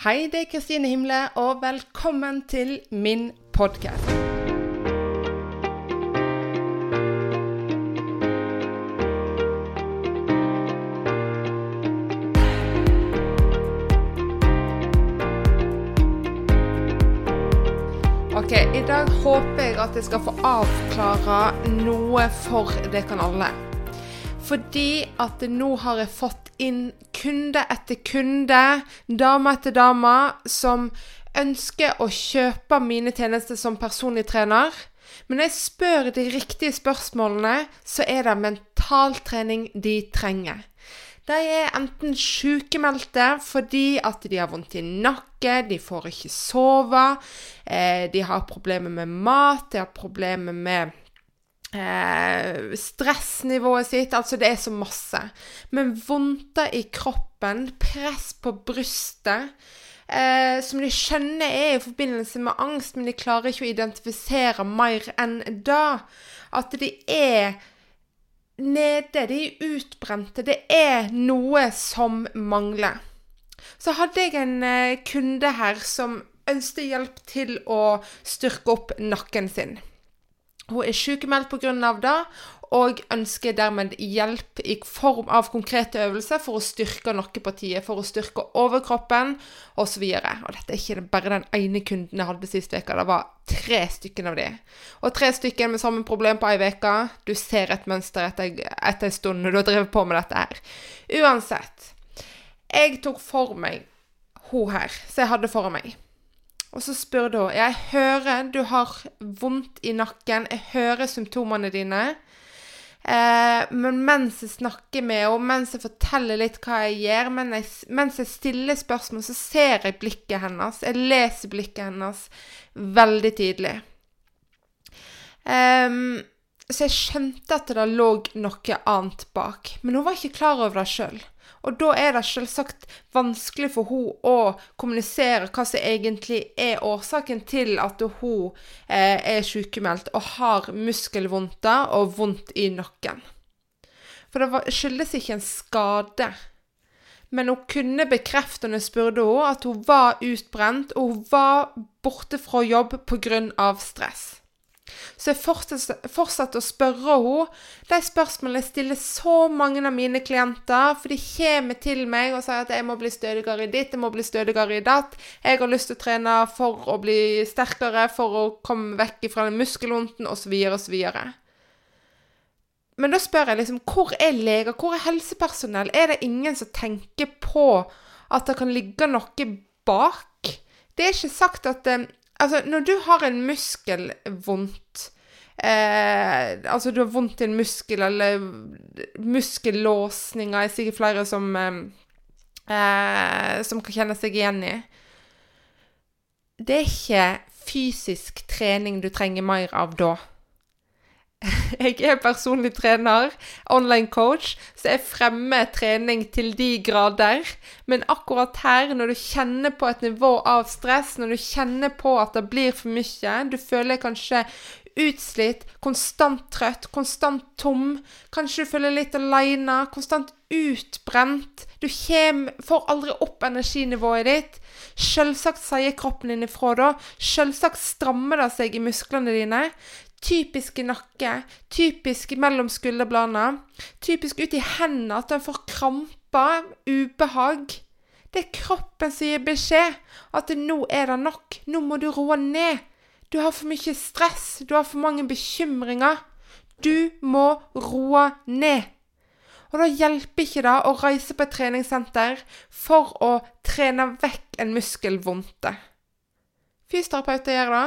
Hei, det er Kristine Himle, og velkommen til min podkast. Ok, I dag håper jeg at jeg skal få avklare noe for dere alle. Fordi at nå har jeg fått inn kunde etter kunde, dame etter dame, som ønsker å kjøpe mine tjenester som personlig trener. Men når jeg spør de riktige spørsmålene, så er det mentaltrening de trenger. De er enten sykemeldte fordi at de har vondt i nakke, de får ikke sove, eh, de har problemer med mat, de har problemer med eh, stressnivået sitt. Altså, det er så masse. Men vondter i kroppen, press på brystet, eh, som de skjønner er i forbindelse med angst, men de klarer ikke å identifisere mer enn da. At de er nede, de er utbrente. Det er noe som mangler. Så hadde jeg en eh, kunde her som ønsket hjelp til å styrke opp nakken sin. Hun er sykemeldt pga. det, og ønsker dermed hjelp i form av konkrete øvelser for å styrke nakkepartiet, for å styrke overkroppen osv. Og, dette er ikke bare den ene kunden jeg hadde sist uke, det var tre stykker av de. Og tre stykker med samme problem på ei uke. Du ser et mønster etter, etter en stund når du har drevet på med dette her. Uansett. Jeg tok for meg hun her, som jeg hadde foran meg. Og så spurte hun Jeg hører du har vondt i nakken. Jeg hører symptomene dine. Eh, men mens jeg snakker med henne, mens jeg forteller litt hva jeg gjør, mens jeg, mens jeg stiller spørsmål, så ser jeg blikket hennes. Jeg leser blikket hennes veldig tydelig. Eh, så jeg skjønte at det lå noe annet bak. Men hun var ikke klar over det sjøl. Og da er det selvsagt vanskelig for hun å kommunisere hva som egentlig er årsaken til at hun eh, er sykemeldt og har muskelvondter og vondt i nakken. For det skyldes ikke en skade. Men hun kunne bekrefte når jeg spurte henne, at hun var utbrent, og hun var borte fra jobb pga. stress. Så jeg fortsatte å spørre henne de spørsmålene jeg stiller så mange av mine klienter. For de kommer til meg og sier at jeg må bli stødigere i ditt, jeg må bli stødigere i datt. Jeg har lyst til å trene for å bli sterkere, for å komme vekk fra den muskelvondten osv. osv. Men da spør jeg liksom hvor er leger, hvor er helsepersonell? Er det ingen som tenker på at det kan ligge noe bak? Det er ikke sagt at eh, Altså, når du har en muskelvondt eh, Altså, du har vondt i en muskel, eller muskellåsninger er sikkert flere som eh, eh, Som kan kjenne seg igjen i. Det er ikke fysisk trening du trenger mer av da. Jeg er personlig trener, online coach, så jeg fremmer trening til de grader. Men akkurat her, når du kjenner på et nivå av stress, når du kjenner på at det blir for mye, du føler kanskje utslitt, konstant trøtt, konstant tom, kanskje du føler litt aleine, konstant utbrent, du kommer, får aldri opp energinivået ditt. Selvsagt sier kroppen din ifra da. Selvsagt strammer det seg i musklene dine. Typisk i nakke, typisk mellom skulderbladene, typisk ut i hendene, at en får kramper, ubehag. Det er kroppen som gir beskjed at nå er det nok, nå må du roe ned. Du har for mye stress, du har for mange bekymringer. Du må roe ned. Og da hjelper ikke det å reise på et treningssenter for å trene vekk en muskelvondte. Fysioterapeuter gjør det.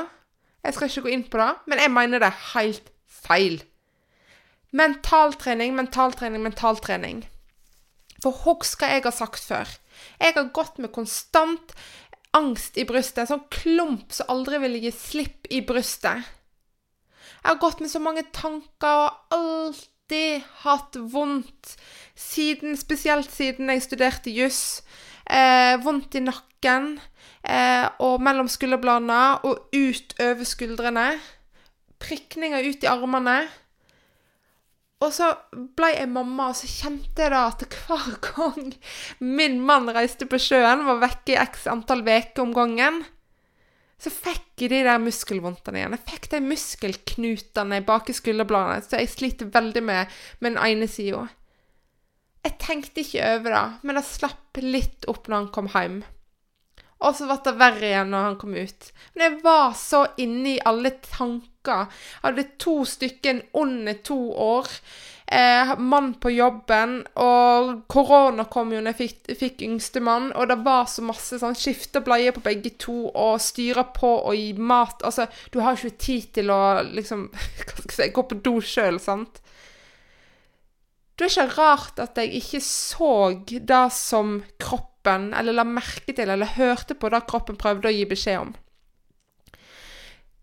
Jeg skal ikke gå inn på det, men jeg mener det er helt feil. Mentaltrening, mentaltrening, mentaltrening. For husk hva jeg har sagt før. Jeg har gått med konstant angst i brystet, en sånn klump som aldri ville gi slipp i brystet. Jeg har gått med så mange tanker og alltid hatt vondt, siden, spesielt siden jeg studerte juss. Eh, vondt i nakken eh, og mellom skulderbladene og ut over skuldrene. Prikninger ut i armene. Og så ble jeg mamma, og så kjente jeg da at hver gang min mann reiste på sjøen, var vekke i x antall uker om gangen, så fikk jeg de der muskelvondtene igjen. Jeg fikk de muskelknutene bak i skulderbladene, så jeg sliter veldig med, med den ene sida. Jeg tenkte ikke over det, men det slapp litt opp når han kom hjem. Og så ble det verre igjen når han kom ut. Men jeg var så inne i alle tanker. Jeg hadde to stykker under to år. Eh, mann på jobben, og korona kom jo når jeg fikk, fikk yngstemann, og det var så masse sånn skifte bleier på begge to, og styre på og gi mat Altså, du har ikke tid til å liksom Hva skal jeg si Gå på do sjøl, sant? Det er ikke rart at jeg ikke så det som kroppen, eller la merke til, eller hørte på det kroppen prøvde å gi beskjed om.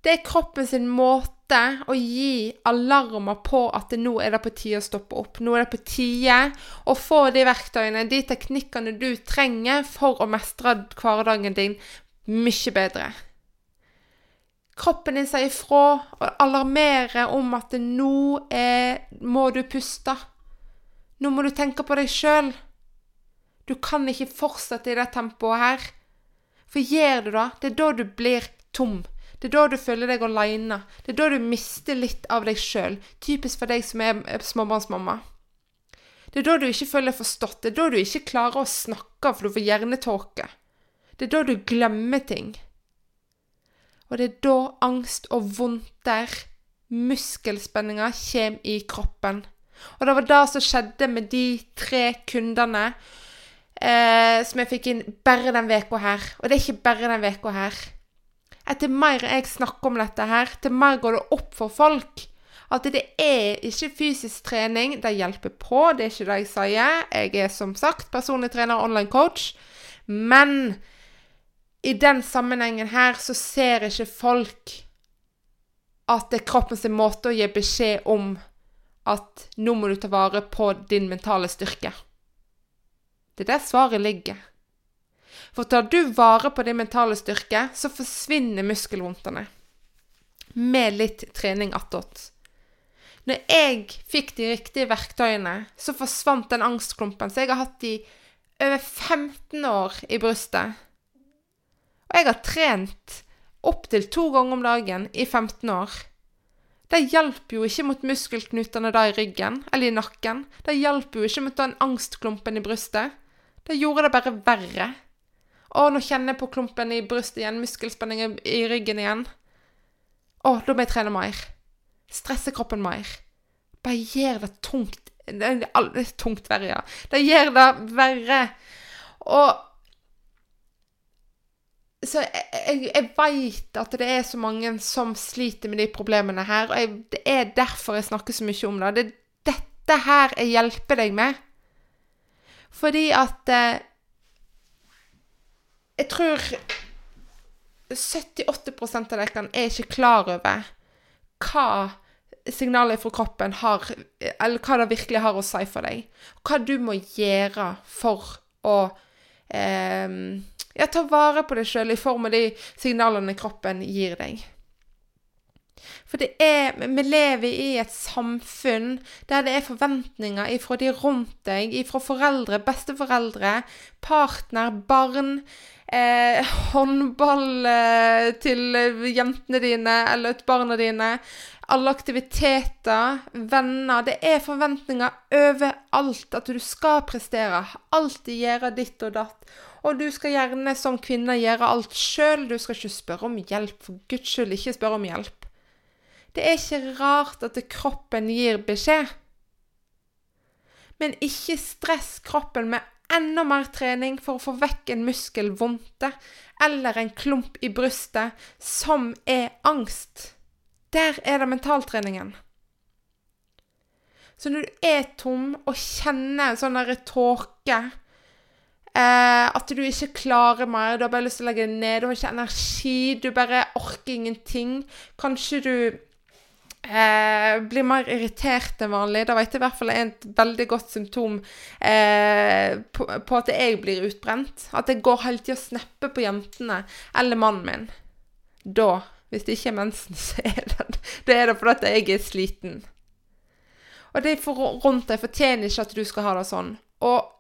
Det er kroppen sin måte å gi alarmer på at nå er det på tide å stoppe opp. Nå er det på tide å få de verktøyene, de teknikkene du trenger for å mestre hverdagen din mye bedre. Kroppen din sier ifra og alarmerer om at nå er, må du puste. Nå må du tenke på deg sjøl. Du kan ikke fortsette i det tempoet her. For gjør du det, det er da du blir tom. Det er da du føler deg aleine. Det er da du mister litt av deg sjøl. Typisk for deg som er småbarnsmamma. Det er da du ikke føler forstått. Det er da du ikke klarer å snakke for du får hjernetåke. Det er da du glemmer ting. Og det er da angst og vondter, muskelspenninger, kommer i kroppen. Og det var det som skjedde med de tre kundene eh, som jeg fikk inn bare den uka her. Og det er ikke bare den uka her. Etter mer jeg snakker om dette her, til mer går det opp for folk at det er ikke fysisk trening. Det hjelper på, det er ikke det jeg sier. Jeg er som sagt personlig trener og online coach. Men i den sammenhengen her så ser ikke folk at det er kroppens måte å gi beskjed om at nå må du ta vare på din mentale styrke. Det er der svaret ligger. For tar du vare på din mentale styrke, så forsvinner muskelvondtene. Med litt trening attåt. Når jeg fikk de riktige verktøyene, så forsvant den angstklumpen som jeg har hatt i over 15 år i brystet. Og jeg har trent opptil to ganger om dagen i 15 år. Det hjelper jo ikke mot muskelknutene da i ryggen eller i nakken. Det hjelper jo ikke mot den angstklumpen i brystet. Det gjorde det bare verre. Å, nå kjenner jeg på klumpen i brystet igjen, muskelspenning i ryggen igjen. Å, da må jeg trene mer. Stresse kroppen mer. Bare gjør det tungt. Det er tungt verre, ja. Det gjør det verre. Og så jeg, jeg, veit at det er så mange som sliter med de problemene her, og jeg, det er derfor jeg snakker så mye om det. Det er dette her jeg hjelper deg med. Fordi at eh, Jeg tror 70-80 av dere er ikke klar over hva signalet fra kroppen har Eller hva det virkelig har å si for deg. Hva du må gjøre for å eh, ja, ta vare på deg sjøl i form av de signalene kroppen gir deg. For det er Vi lever i et samfunn der det er forventninger ifra de rundt deg, ifra foreldre, besteforeldre, partner, barn, eh, håndball eh, til jentene dine eller barna dine, alle aktiviteter, venner Det er forventninger overalt at du skal prestere, alltid gjøre ditt og datt. Og du skal gjerne som kvinne gjøre alt sjøl. Du skal ikke spørre om hjelp. For guds skyld, ikke spørre om hjelp. Det er ikke rart at kroppen gir beskjed. Men ikke stress kroppen med enda mer trening for å få vekk en muskelvondte eller en klump i brystet som er angst. Der er det mentaltreningen. Så når du er tom og kjenner en sånn tåke Eh, at du ikke klarer mer. Du har bare lyst til å legge det ned. Du har ikke energi. Du bare orker ingenting. Kanskje du eh, blir mer irritert enn vanlig. Da vet jeg i hvert fall er et veldig godt symptom eh, på, på, at jeg blir utbrent. At jeg går hele tida og snapper på jentene eller mannen min. Da, hvis det ikke er mensen, så er det, det er det fordi jeg er sliten. Og de rundt deg fortjener ikke at du skal ha det sånn. Og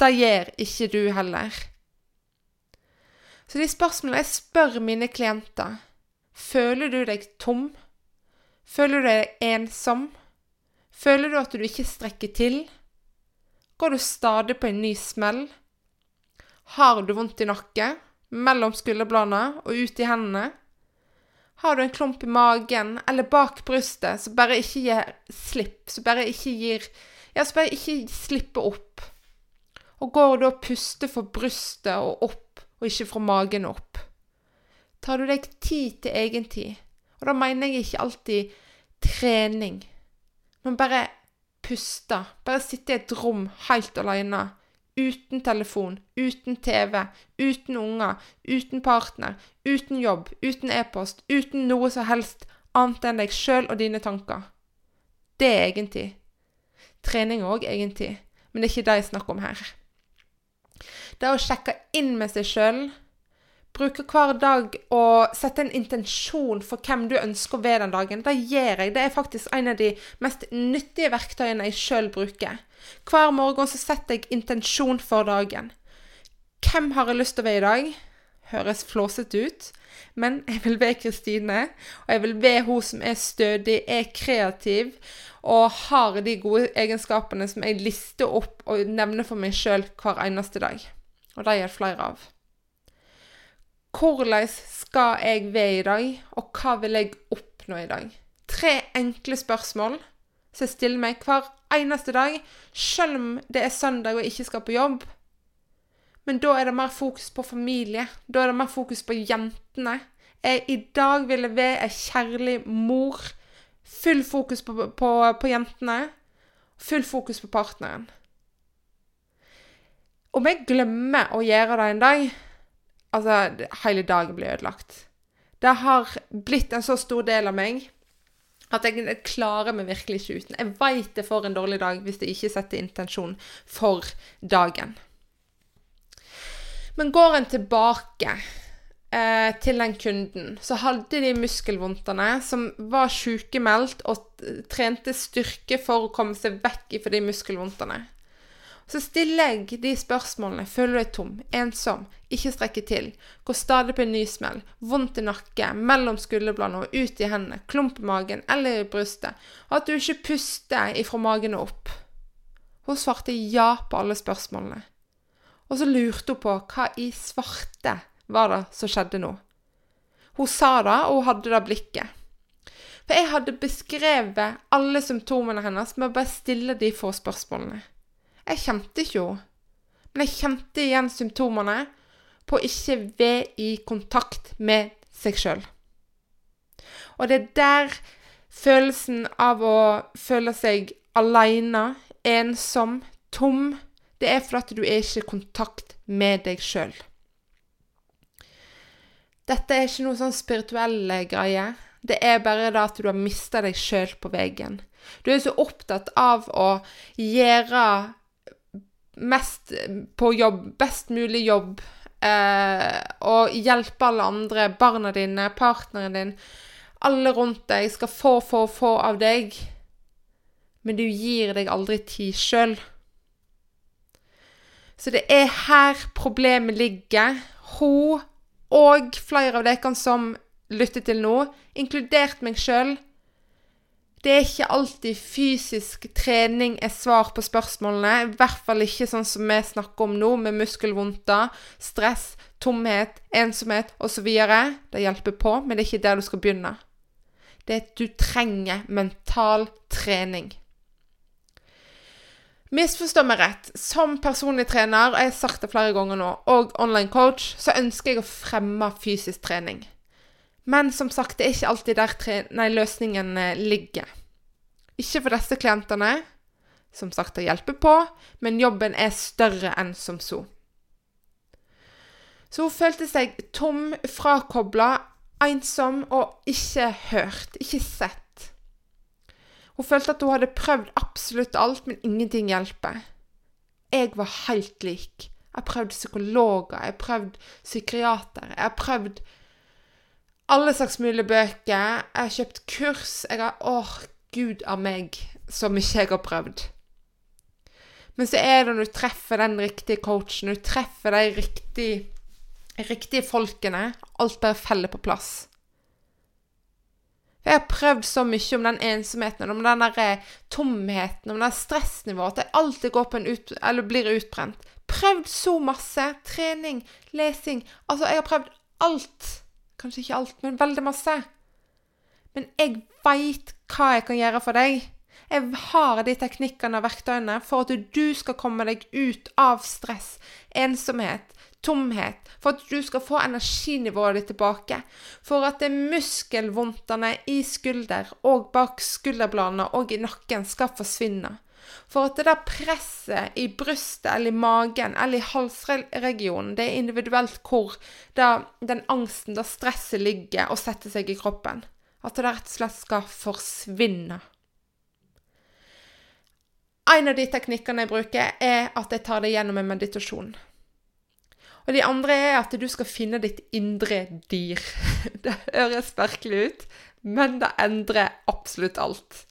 det gjør ikke du heller. Så de spørsmålene jeg spør mine klienter Føler du deg tom? Føler du deg ensom? Føler du at du ikke strekker til? Går du stadig på en ny smell? Har du vondt i nakke, mellom skulderbladene og ut i hendene? Har du en klump i magen eller bak brystet som bare ikke gir slipp, som bare ikke gir Ja, som bare ikke slipper opp? Og går du og puster fra brystet og opp, og ikke fra magen opp? Tar du deg tid til egen tid? Og da mener jeg ikke alltid trening, men bare puste. Bare sitte i et rom helt alene Uten telefon, uten TV, uten unger, uten partner, uten jobb, uten e-post, uten noe som helst annet enn deg sjøl og dine tanker. Det er egentlig. Trening òg, egentlig, men det er ikke det jeg snakker om her. Det er å sjekke inn med seg sjøl bruker hver dag å sette en intensjon for hvem du ønsker ved den dagen. Det gjør jeg. Det er faktisk en av de mest nyttige verktøyene jeg sjøl bruker. Hver morgen så setter jeg intensjon for dagen. Hvem har jeg lyst til å være i dag? Høres flåsete ut, men jeg vil være Kristine. Og jeg vil være hun som er stødig, er kreativ og har de gode egenskapene som jeg lister opp og nevner for meg sjøl hver eneste dag. Og det gjør flere av. Hvordan skal jeg være i dag, og hva vil jeg oppnå i dag? Tre enkle spørsmål som jeg stiller meg hver eneste dag, selv om det er søndag og jeg ikke skal på jobb. Men da er det mer fokus på familie. Da er det mer fokus på jentene. Jeg, I dag vil jeg være ei kjærlig mor. Full fokus på, på, på jentene. Full fokus på partneren. Om jeg glemmer å gjøre det en dag, Altså, hele dagen blir ødelagt. Det har blitt en så stor del av meg at jeg klarer meg virkelig ikke uten. Jeg veit det får en dårlig dag hvis jeg ikke setter intensjon for dagen. Men går en tilbake eh, til den kunden, så hadde de muskelvondtene, som var sykemeldt og trente styrke for å komme seg vekk fra de muskelvondtene. Så stiller jeg de spørsmålene. Føler du deg tom? Ensom? Ikke strekker til? Går stadig på en ny smell? Vondt i nakke? Mellom skulderbladene og ut i hendene? Klump i magen eller i brystet? Og at du ikke puster ifra magen og opp? Hun svarte ja på alle spørsmålene. Og så lurte hun på hva i svarte var det som skjedde nå. Hun sa det, og hun hadde det blikket. For jeg hadde beskrevet alle symptomene hennes med å bare stille de få spørsmålene. Jeg kjente ikke henne. Men jeg kjente igjen symptomene på å ikke være i kontakt med seg sjøl. Og det er der følelsen av å føle seg aleine, ensom, tom Det er fordi du er ikke i kontakt med deg sjøl. Dette er ikke noe sånn spirituelle greier. Det er bare det at du har mista deg sjøl på veien. Du er så opptatt av å gjøre mest på jobb, best mulig jobb, eh, og hjelpe alle andre, barna dine, partneren din, alle rundt deg skal få, få, få av deg, men du gir deg aldri tid sjøl. Så det er her problemet ligger. Hun og flere av dere som lytter til nå, inkludert meg sjøl, det er ikke alltid fysisk trening er svar på spørsmålene. I hvert fall ikke sånn som vi snakker om nå, med muskelvondter, stress, tomhet, ensomhet osv. Det hjelper på, men det er ikke der du skal begynne. Det er at du trenger mental trening. Misforstå meg rett. Som personlig trener, og jeg har sagt det flere ganger nå, og online coach, så ønsker jeg å fremme fysisk trening. Men som sagt, det er ikke alltid der nei, løsningen eh, ligger. Ikke for disse klientene. Som sagt, å hjelpe på, men jobben er større enn som så. Så hun følte seg tom, frakobla, ensom og ikke hørt, ikke sett. Hun følte at hun hadde prøvd absolutt alt, men ingenting hjelper. Jeg var helt lik. Jeg har prøvd psykologer, jeg har prøvd psykiater, jeg har prøvd alle slags mulige bøker. Jeg har kjøpt kurs. Jeg har Åh, gud av meg. så mye jeg har prøvd. Men så er det når du treffer den riktige coachen, du treffer de riktige, riktige folkene, alt bare faller på plass. Jeg har prøvd så mye om den ensomheten, om den der eh, tomheten, om det stressnivået, at jeg alltid går på en ut, eller blir utbrent. Prøvd så masse. Trening, lesing Altså, jeg har prøvd alt. Kanskje ikke alt, men veldig masse. Men jeg veit hva jeg kan gjøre for deg. Jeg har de teknikkene og verktøyene for at du skal komme deg ut av stress, ensomhet, tomhet, for at du skal få energinivået ditt tilbake. For at det muskelvondtene i skulder og bak skulderbladene og i nakken skal forsvinne. For at det der presset i brystet eller i magen eller i halsregionen, det er individuelt hvor den angsten, da stresset ligger og setter seg i kroppen. At det rett og slett skal forsvinne. En av de teknikkene jeg bruker, er at jeg tar det gjennom en meditasjon. Og de andre er at du skal finne ditt indre dyr. Det høres merkelig ut, men det endrer absolutt alt.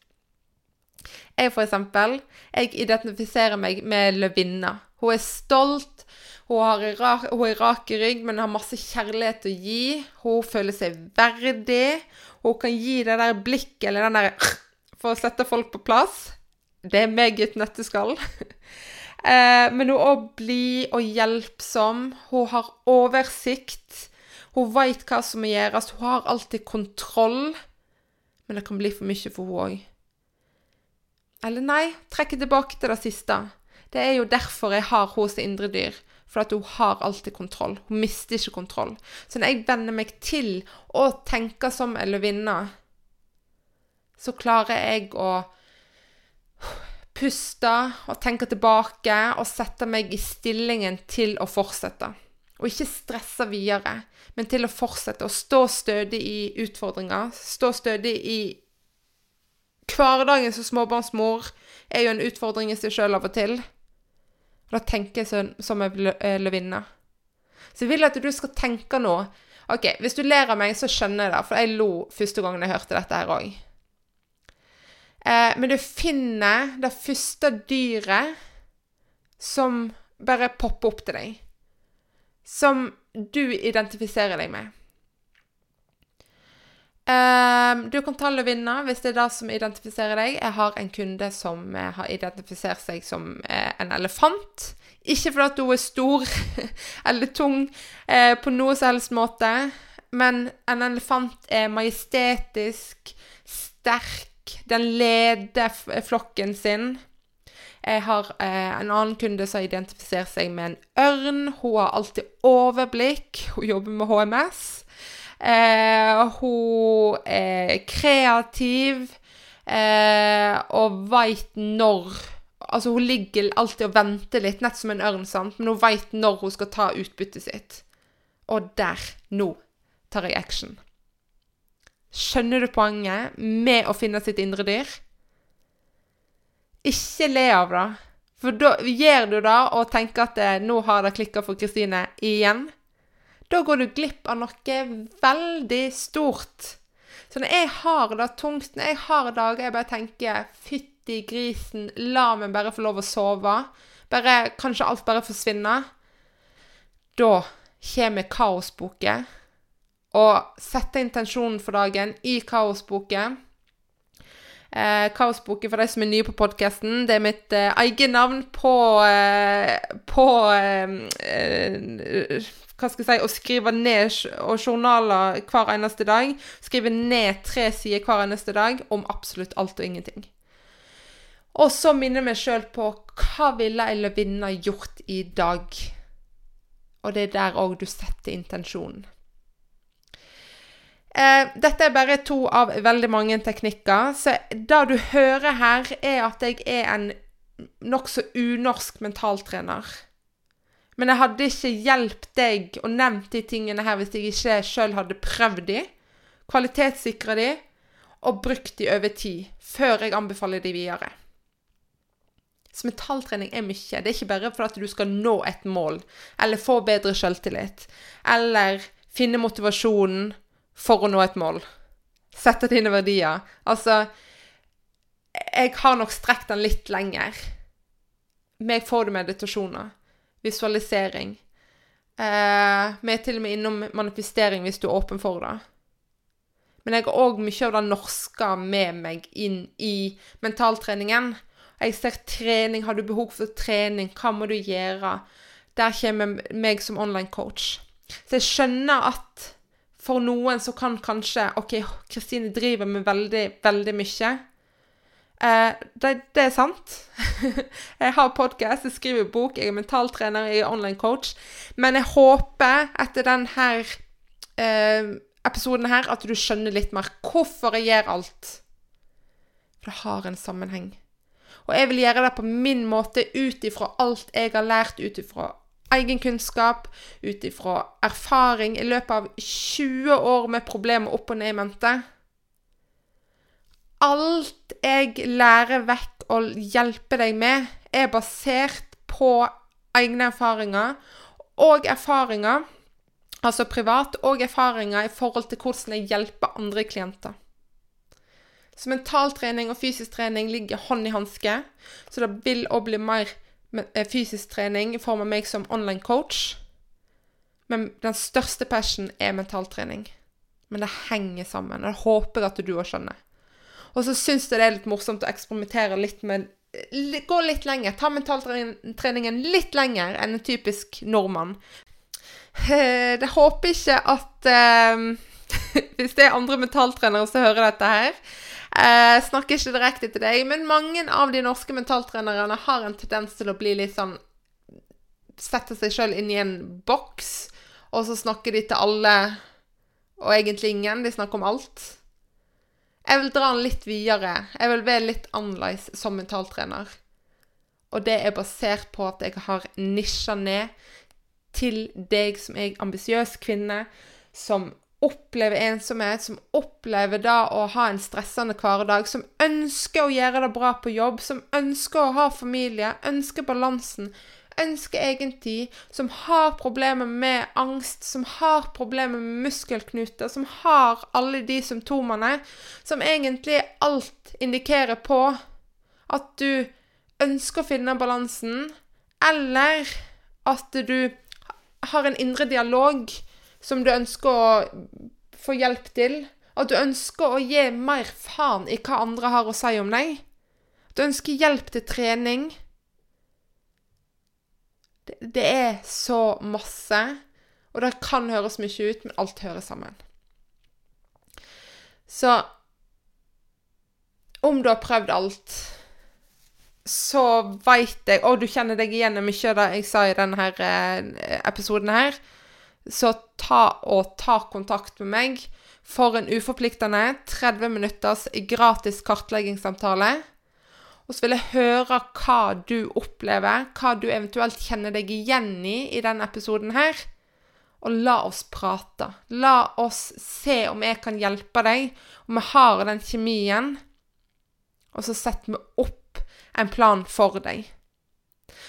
Jeg, for eksempel, jeg identifiserer meg med løvinna. Hun er stolt, hun, har hun er rak i rygg, men har masse kjærlighet å gi. Hun føler seg verdig. Hun kan gi det der blikket eller den der for å sette folk på plass. Det er meg i et nøtteskall. Eh, men hun er òg blid og hjelpsom. Hun har oversikt. Hun veit hva som må gjøres. Hun har alltid kontroll. Men det kan bli for mye for hun òg. Eller nei, trekker tilbake til det siste. Det er jo derfor jeg har hos indre dyr. For at hun har alltid kontroll. Hun mister ikke kontroll. Så når jeg venner meg til å tenke som en løvinne, så klarer jeg å puste og tenke tilbake og sette meg i stillingen til å fortsette. Og ikke stresse videre, men til å fortsette å stå stødig i utfordringer. Stå stødig i Hverdagen som småbarnsmor er jo en utfordring i seg sjøl av og til. Og da tenker jeg som en eh, løvinne. Så jeg vil at du skal tenke nå OK, hvis du ler av meg, så skjønner jeg det, for jeg lo første gangen jeg hørte dette her òg. Eh, men du finner det første dyret som bare popper opp til deg. Som du identifiserer deg med. Eh, du kan ta løvinna hvis det er det som identifiserer deg. Jeg har en kunde som eh, har identifisert seg som eh, en elefant. Ikke fordi hun er stor eller tung eh, på noe som helst måte, men en elefant er majestetisk, sterk den leder flokken sin. Jeg har en annen kunde som identifiserer seg med en ørn. Hun har alltid overblikk. Hun jobber med HMS. Eh, hun er kreativ eh, og veit når Altså, hun ligger alltid og venter litt, nett som en ørn, sant? men hun veit når hun skal ta utbyttet sitt. Og der, nå, tar jeg action. Skjønner du poenget med å finne sitt indre dyr? Ikke le av det. For da gjør du det og tenker at eh, nå har det klikka for Kristine igjen. Da går du glipp av noe veldig stort. Så når jeg har det tungt, når jeg har dager jeg bare tenker 'fytti grisen, la meg bare få lov å sove', bare, kanskje alt bare forsvinner, da kommer kaosboken og sette intensjonen for dagen i Kaosboken. Eh, Kaosboken, for de som er nye på podkasten, det er mitt eh, eget navn på, eh, på eh, eh, Hva skal jeg si Å skrive ned og journaler hver eneste dag. Skrive ned tre sider hver eneste dag om absolutt alt og ingenting. Og så minne meg sjøl på hva ville ei løvinne gjort i dag? Og det er der òg du setter intensjonen. Eh, dette er bare to av veldig mange teknikker. Så det du hører her, er at jeg er en nokså unorsk mentaltrener. Men jeg hadde ikke hjulpet deg og nevnt de tingene her hvis jeg ikke sjøl hadde prøvd de, kvalitetssikra de og brukt de over tid, før jeg anbefaler de videre. Så mentaltrening er mye. Det er ikke bare for at du skal nå et mål, eller få bedre selvtillit, eller finne motivasjonen for å nå et mål. Sette dine verdier. Altså jeg har nok strekt den litt lenger. Meg får du meditasjoner. Visualisering. Eh, vi er til og med innom manifestering hvis du er åpen for det. Men jeg har òg mye av det norske med meg inn i mentaltreningen. Jeg ser trening. Har du behov for trening? Hva må du gjøre? Der kommer meg som online coach. Så jeg skjønner at for noen så kan kanskje OK, Kristine driver med veldig, veldig mye. Eh, det, det, er sant. jeg har podkast, jeg skriver bok, jeg er mentaltrener, jeg er online coach. Men jeg håper etter denne eh, episoden her at du skjønner litt mer hvorfor jeg gjør alt. For det har en sammenheng. Og jeg vil gjøre det på min måte ut ifra alt jeg har lært ut ifra egen ut ifra erfaring i løpet av 20 år med problemer opp og ned i mente. Alt jeg lærer vekk og hjelper deg med, er basert på egne erfaringer og erfaringer, altså privat, og erfaringer i forhold til hvordan jeg hjelper andre klienter. Så mentaltrening og fysisk trening ligger hånd i hanske, så det vil òg bli mer Eh, fysisk trening i form av meg som online coach. Men den største passion er mentaltrening. Men det henger sammen, og det håper jeg at du òg skjønner. Og så syns jeg det er litt morsomt å eksperimentere litt med Gå litt lenger. Ta mentaltreningen litt lenger enn en typisk nordmann. Jeg håper ikke at eh, Hvis det er andre mentaltrenere som hører dette her, eh, snakker ikke direkte til deg, men mange av de norske mentaltrenerne har en tendens til å bli litt sånn Sette seg sjøl inn i en boks, og så snakker de til alle og egentlig ingen. De snakker om alt. Jeg vil dra den litt videre. Jeg vil være litt annerledes som mentaltrener. Og det er basert på at jeg har nisja ned til deg som er ambisiøs kvinne, som opplever ensomhet, som opplever da å ha en stressende hverdag, som ønsker å gjøre det bra på jobb, som ønsker å ha familie, ønsker balansen, ønsker egentlig, som har problemer med angst, som har problemer med muskelknuter, som har alle de symptomene, som egentlig alt indikerer på at du ønsker å finne balansen, eller at du har en indre dialog som du ønsker å få hjelp til. At du ønsker å gi mer faen i hva andre har å si om deg. Du ønsker hjelp til trening. Det, er så masse. Og det kan høres mye ut, men alt hører sammen. Så om du har prøvd alt, så veit jeg Og du kjenner deg igjen i mye av det jeg sa i denne eh, episoden her så ta og ta kontakt med meg for en uforpliktende 30 minutters gratis kartleggingssamtale. Og så vil jeg høre hva du opplever, hva du eventuelt kjenner deg igjen i i denne episoden her. Og la oss prate. La oss se om jeg kan hjelpe deg, om vi har den kjemien. Og så setter vi opp en plan for deg.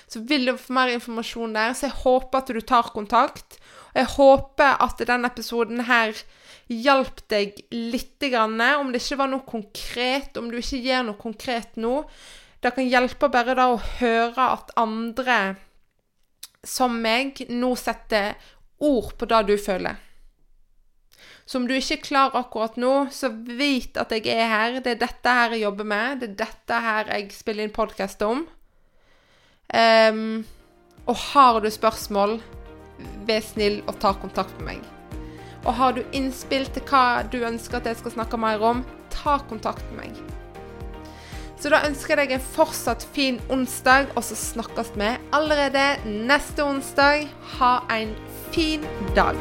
Så vil du få mer informasjon der, så jeg håper at du tar kontakt. Og Jeg håper at denne episoden her hjalp deg litt, om det ikke var noe konkret, om du ikke gjør noe konkret nå. Det kan hjelpe bare da å høre at andre som meg nå setter ord på det du føler. Så om du ikke er klar akkurat nå, så vit at jeg er her. Det er dette her jeg jobber med. Det er dette her jeg spiller inn podkast om. Um, og har du spørsmål, vær snill og ta kontakt med meg. Og har du innspill til hva du ønsker at jeg skal snakke mer om, ta kontakt med meg. Så da ønsker jeg deg en fortsatt fin onsdag, og så snakkes vi allerede neste onsdag. Ha en fin dag.